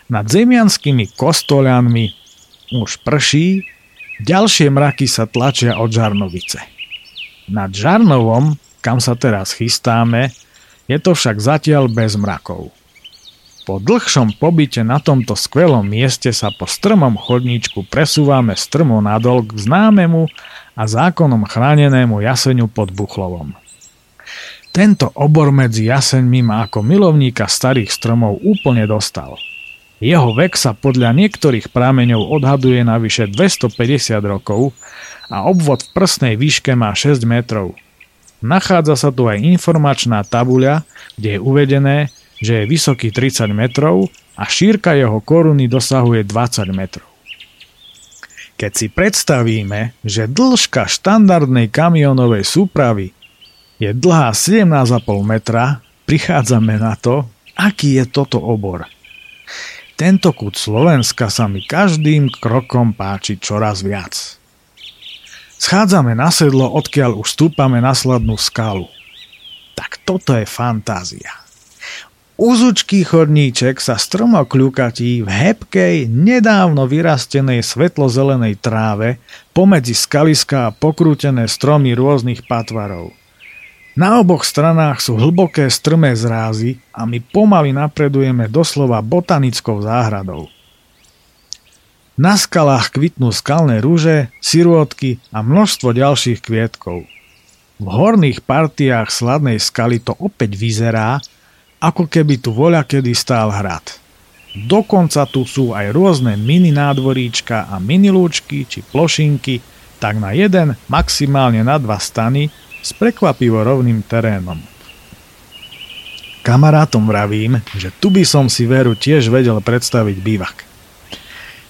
Nad zemianskými kostolianmi už prší Ďalšie mraky sa tlačia od Žarnovice. Nad Žarnovom, kam sa teraz chystáme, je to však zatiaľ bez mrakov. Po dlhšom pobyte na tomto skvelom mieste sa po strmom chodníčku presúvame strmo nadol k známemu a zákonom chránenému jaseniu pod Buchlovom. Tento obor medzi jaseňmi ma ako milovníka starých stromov úplne dostal – jeho vek sa podľa niektorých prámeňov odhaduje na vyše 250 rokov a obvod v prsnej výške má 6 metrov. Nachádza sa tu aj informačná tabuľa, kde je uvedené, že je vysoký 30 metrov a šírka jeho koruny dosahuje 20 metrov. Keď si predstavíme, že dĺžka štandardnej kamionovej súpravy je dlhá 17,5 metra, prichádzame na to, aký je toto obor – tento kút Slovenska sa mi každým krokom páči čoraz viac. Schádzame na sedlo, odkiaľ už stúpame na sladnú skalu. Tak toto je fantázia. Uzučký chodníček sa stromo kľukatí v hebkej, nedávno vyrastenej svetlozelenej tráve pomedzi skaliska a pokrútené stromy rôznych patvarov. Na oboch stranách sú hlboké strmé zrázy a my pomaly napredujeme doslova botanickou záhradou. Na skalách kvitnú skalné rúže, sirôtky a množstvo ďalších kvietkov. V horných partiách sladnej skaly to opäť vyzerá, ako keby tu voľa kedy stál hrad. Dokonca tu sú aj rôzne mini nádvoríčka a mini lúčky či plošinky, tak na jeden, maximálne na dva stany s prekvapivo rovným terénom. Kamarátom vravím, že tu by som si veru tiež vedel predstaviť bývak.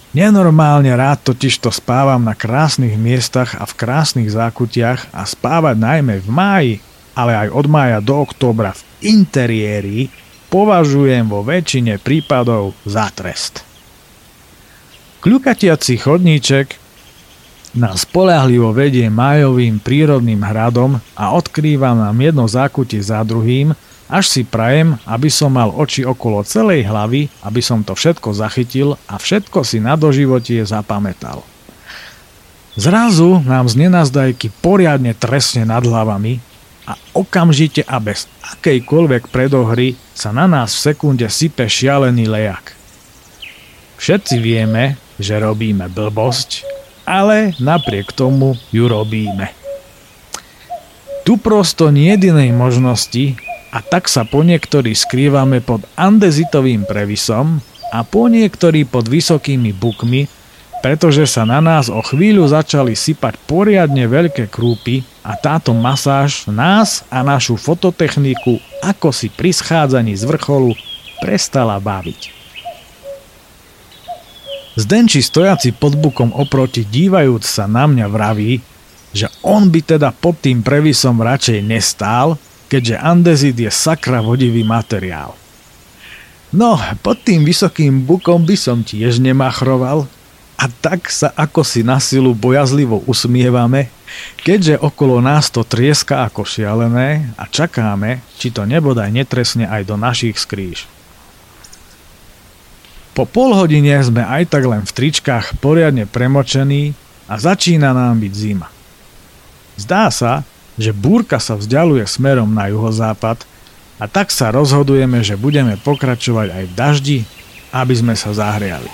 Nenormálne rád totiž to spávam na krásnych miestach a v krásnych zákutiach a spávať najmä v máji, ale aj od mája do októbra v interiéri považujem vo väčšine prípadov za trest. Kľukatiaci chodníček nás spolahlivo vedie májovým prírodným hradom a odkrýva nám jedno zákutie za druhým, až si prajem, aby som mal oči okolo celej hlavy, aby som to všetko zachytil a všetko si na doživotie zapamätal. Zrazu nám z nenazdajky poriadne tresne nad hlavami a okamžite a bez akejkoľvek predohry sa na nás v sekunde sype šialený lejak. Všetci vieme, že robíme blbosť, ale napriek tomu ju robíme. Tu prosto nie jedinej možnosti a tak sa po niektorí skrývame pod andezitovým previsom a po niektorí pod vysokými bukmi, pretože sa na nás o chvíľu začali sypať poriadne veľké krúpy a táto masáž nás a našu fototechniku ako si pri schádzaní z vrcholu prestala baviť. Zdenči stojaci pod bukom oproti dívajúc sa na mňa vraví, že on by teda pod tým previsom radšej nestál, keďže andezit je sakra vodivý materiál. No, pod tým vysokým bukom by som tiež nemachroval, a tak sa ako si na silu bojazlivo usmievame, keďže okolo nás to trieska ako šialené a čakáme, či to nebodaj netresne aj do našich skríž. Po pol hodine sme aj tak len v tričkách poriadne premočení a začína nám byť zima. Zdá sa, že búrka sa vzdialuje smerom na juhozápad a tak sa rozhodujeme, že budeme pokračovať aj v daždi, aby sme sa zahriali.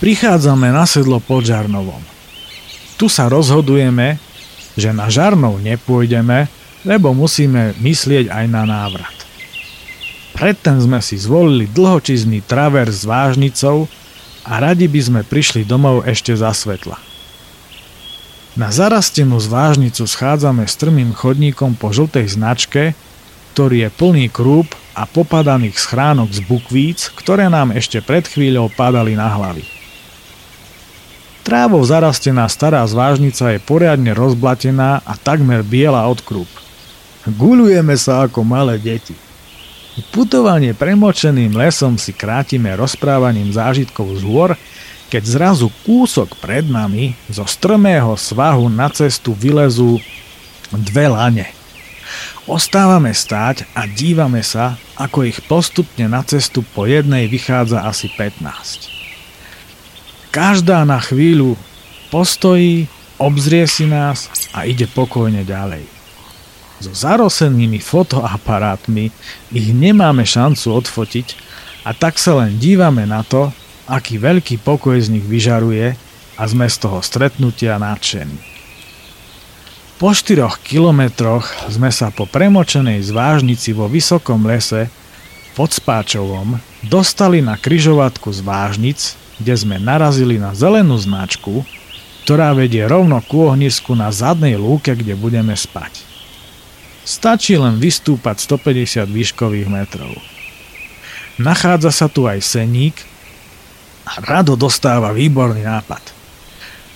Prichádzame na sedlo pod Žarnovom. Tu sa rozhodujeme, že na Žarnov nepôjdeme, lebo musíme myslieť aj na návrat. Predtým sme si zvolili dlhočizný travers s vážnicou a radi by sme prišli domov ešte za svetla. Na zarastenú zvážnicu schádzame strmým chodníkom po žltej značke, ktorý je plný krúp a popadaných schránok z bukvíc, ktoré nám ešte pred chvíľou padali na hlavy. Trávou zarastená stará zvážnica je poriadne rozblatená a takmer biela od krúb. Guľujeme sa ako malé deti. Putovanie premočeným lesom si krátime rozprávaním zážitkov z hôr, keď zrazu kúsok pred nami zo strmého svahu na cestu vylezú dve lane. Ostávame stáť a dívame sa, ako ich postupne na cestu po jednej vychádza asi 15. Každá na chvíľu postojí, obzrie si nás a ide pokojne ďalej. So zarosenými fotoaparátmi ich nemáme šancu odfotiť a tak sa len dívame na to, aký veľký pokoj z nich vyžaruje a sme z toho stretnutia nadšení. Po 4 kilometroch sme sa po premočenej zvážnici vo vysokom lese pod Spáčovom dostali na kryžovatku zvážnic, kde sme narazili na zelenú značku, ktorá vedie rovno ku ohnisku na zadnej lúke, kde budeme spať. Stačí len vystúpať 150 výškových metrov. Nachádza sa tu aj seník a Rado dostáva výborný nápad.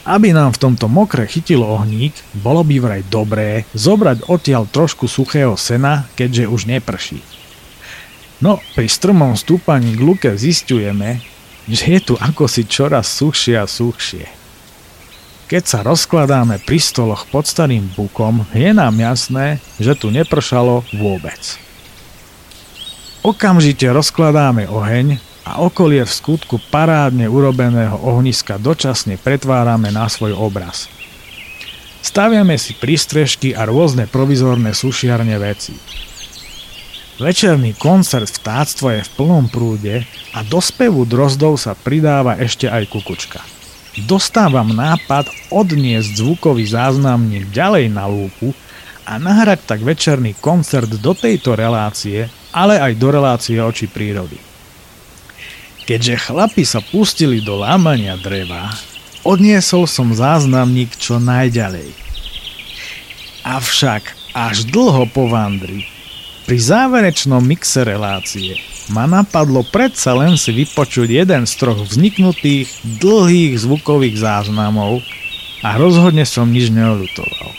Aby nám v tomto mokre chytil ohník, bolo by vraj dobré zobrať odtiaľ trošku suchého sena, keďže už neprší. No, pri strmom stúpaní k luke zistujeme, že je tu ako si čoraz suchšie a suchšie. Keď sa rozkladáme pri stoloch pod starým bukom, je nám jasné, že tu nepršalo vôbec. Okamžite rozkladáme oheň a okolie v skutku parádne urobeného ohniska dočasne pretvárame na svoj obraz. Staviame si prístrežky a rôzne provizorné sušiarne veci. Večerný koncert vtáctva je v plnom prúde a do spevu drozdov sa pridáva ešte aj kukučka. Dostávam nápad odniesť zvukový záznamník ďalej na lúpu a nahrať tak večerný koncert do tejto relácie, ale aj do relácie oči prírody. Keďže chlapi sa pustili do lámania dreva, odniesol som záznamník čo najďalej. Avšak až dlho po vandri pri záverečnom mixe relácie ma napadlo predsa len si vypočuť jeden z troch vzniknutých dlhých zvukových záznamov a rozhodne som nič neolutoval.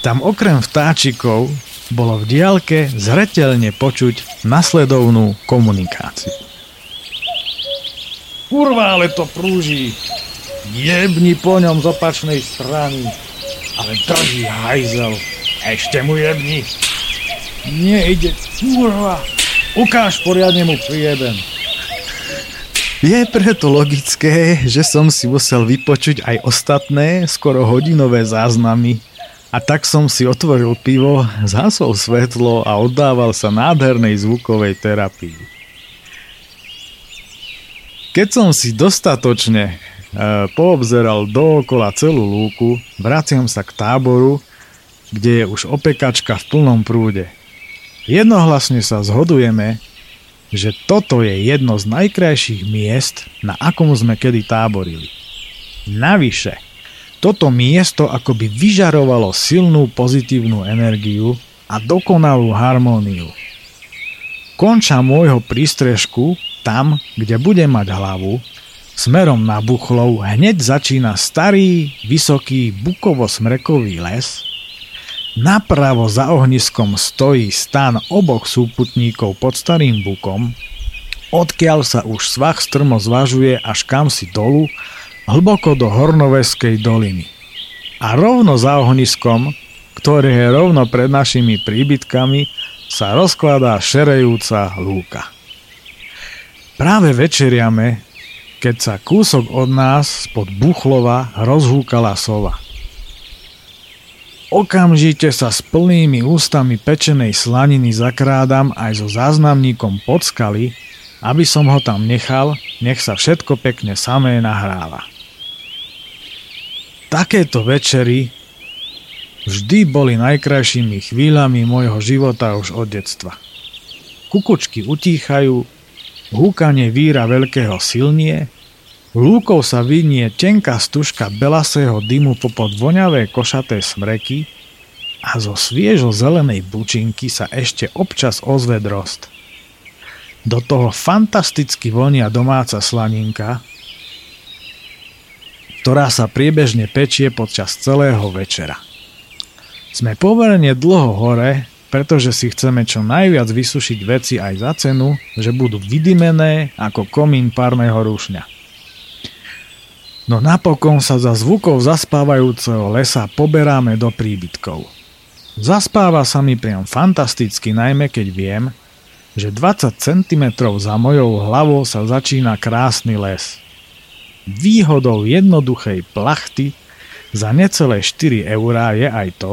Tam okrem vtáčikov bolo v diálke zretelne počuť nasledovnú komunikáciu. Kurva, ale to prúži! Jebni po ňom z opačnej strany, ale drží hajzel, ešte mu jebni! Nejde, kurva. Ukáž poriadne mu prieben. Je preto logické, že som si musel vypočuť aj ostatné, skoro hodinové záznamy a tak som si otvoril pivo, zhasol svetlo a oddával sa nádhernej zvukovej terapii. Keď som si dostatočne e, poobzeral dookola celú lúku, vraciam sa k táboru, kde je už opekačka v plnom prúde. Jednohlasne sa zhodujeme, že toto je jedno z najkrajších miest, na akom sme kedy táborili. Navyše, toto miesto akoby vyžarovalo silnú pozitívnu energiu a dokonalú harmóniu. Konča môjho prístrežku, tam, kde budem mať hlavu, smerom na Buchlov hneď začína starý, vysoký bukovo-smrekový les, Napravo za ohniskom stojí stan oboch súputníkov pod starým bukom, odkiaľ sa už svach strmo zvažuje až kam si dolu, hlboko do Hornoveskej doliny. A rovno za ohniskom, ktoré je rovno pred našimi príbytkami, sa rozkladá šerejúca lúka. Práve večeriame, keď sa kúsok od nás spod Buchlova rozhúkala sova – Okamžite sa s plnými ústami pečenej slaniny zakrádam aj so záznamníkom pod skaly, aby som ho tam nechal, nech sa všetko pekne samé nahráva. Takéto večery vždy boli najkrajšími chvíľami môjho života už od detstva. Kukučky utíchajú, húkanie víra veľkého silnie, Lúkou sa vynie tenká stužka belasého dymu popod voňavé košaté smreky a zo sviežo zelenej bučinky sa ešte občas ozve drost. Do toho fantasticky vonia domáca slaninka, ktorá sa priebežne pečie počas celého večera. Sme pomerne dlho hore, pretože si chceme čo najviac vysušiť veci aj za cenu, že budú vydymené ako komín párneho rúšňa. No napokon sa za zvukov zaspávajúceho lesa poberáme do príbytkov. Zaspáva sa mi priam fantasticky, najmä keď viem, že 20 cm za mojou hlavou sa začína krásny les. Výhodou jednoduchej plachty za necelé 4 eurá je aj to,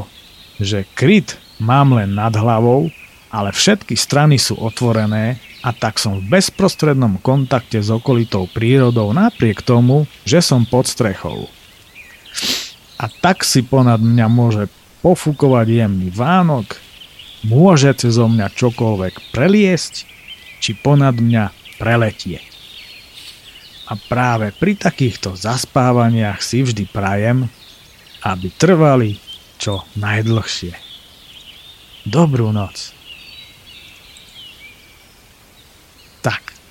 že kryt mám len nad hlavou, ale všetky strany sú otvorené a tak som v bezprostrednom kontakte s okolitou prírodou napriek tomu, že som pod strechou. A tak si ponad mňa môže pofúkovať jemný Vánok, môže cez mňa čokoľvek preliesť, či ponad mňa preletie. A práve pri takýchto zaspávaniach si vždy prajem, aby trvali čo najdlhšie. Dobrú noc.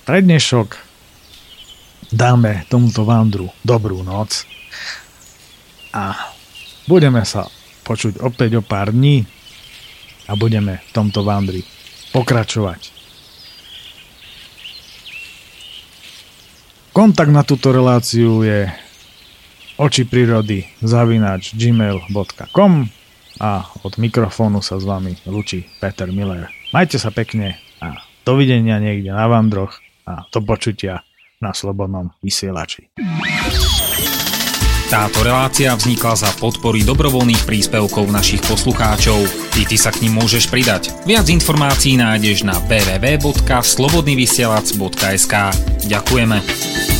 pre dnešok dáme tomuto vandru dobrú noc a budeme sa počuť opäť o pár dní a budeme v tomto vandri pokračovať. Kontakt na túto reláciu je oči prírody zavinač gmail.com a od mikrofónu sa s vami lučí Peter Miller. Majte sa pekne a dovidenia niekde na vandroch a do počutia na Slobodnom vysielači. Táto relácia vznikla za podpory dobrovoľných príspevkov našich poslucháčov. I ty sa k ním môžeš pridať. Viac informácií nájdeš na www.slobodnyvysielac.sk Ďakujeme.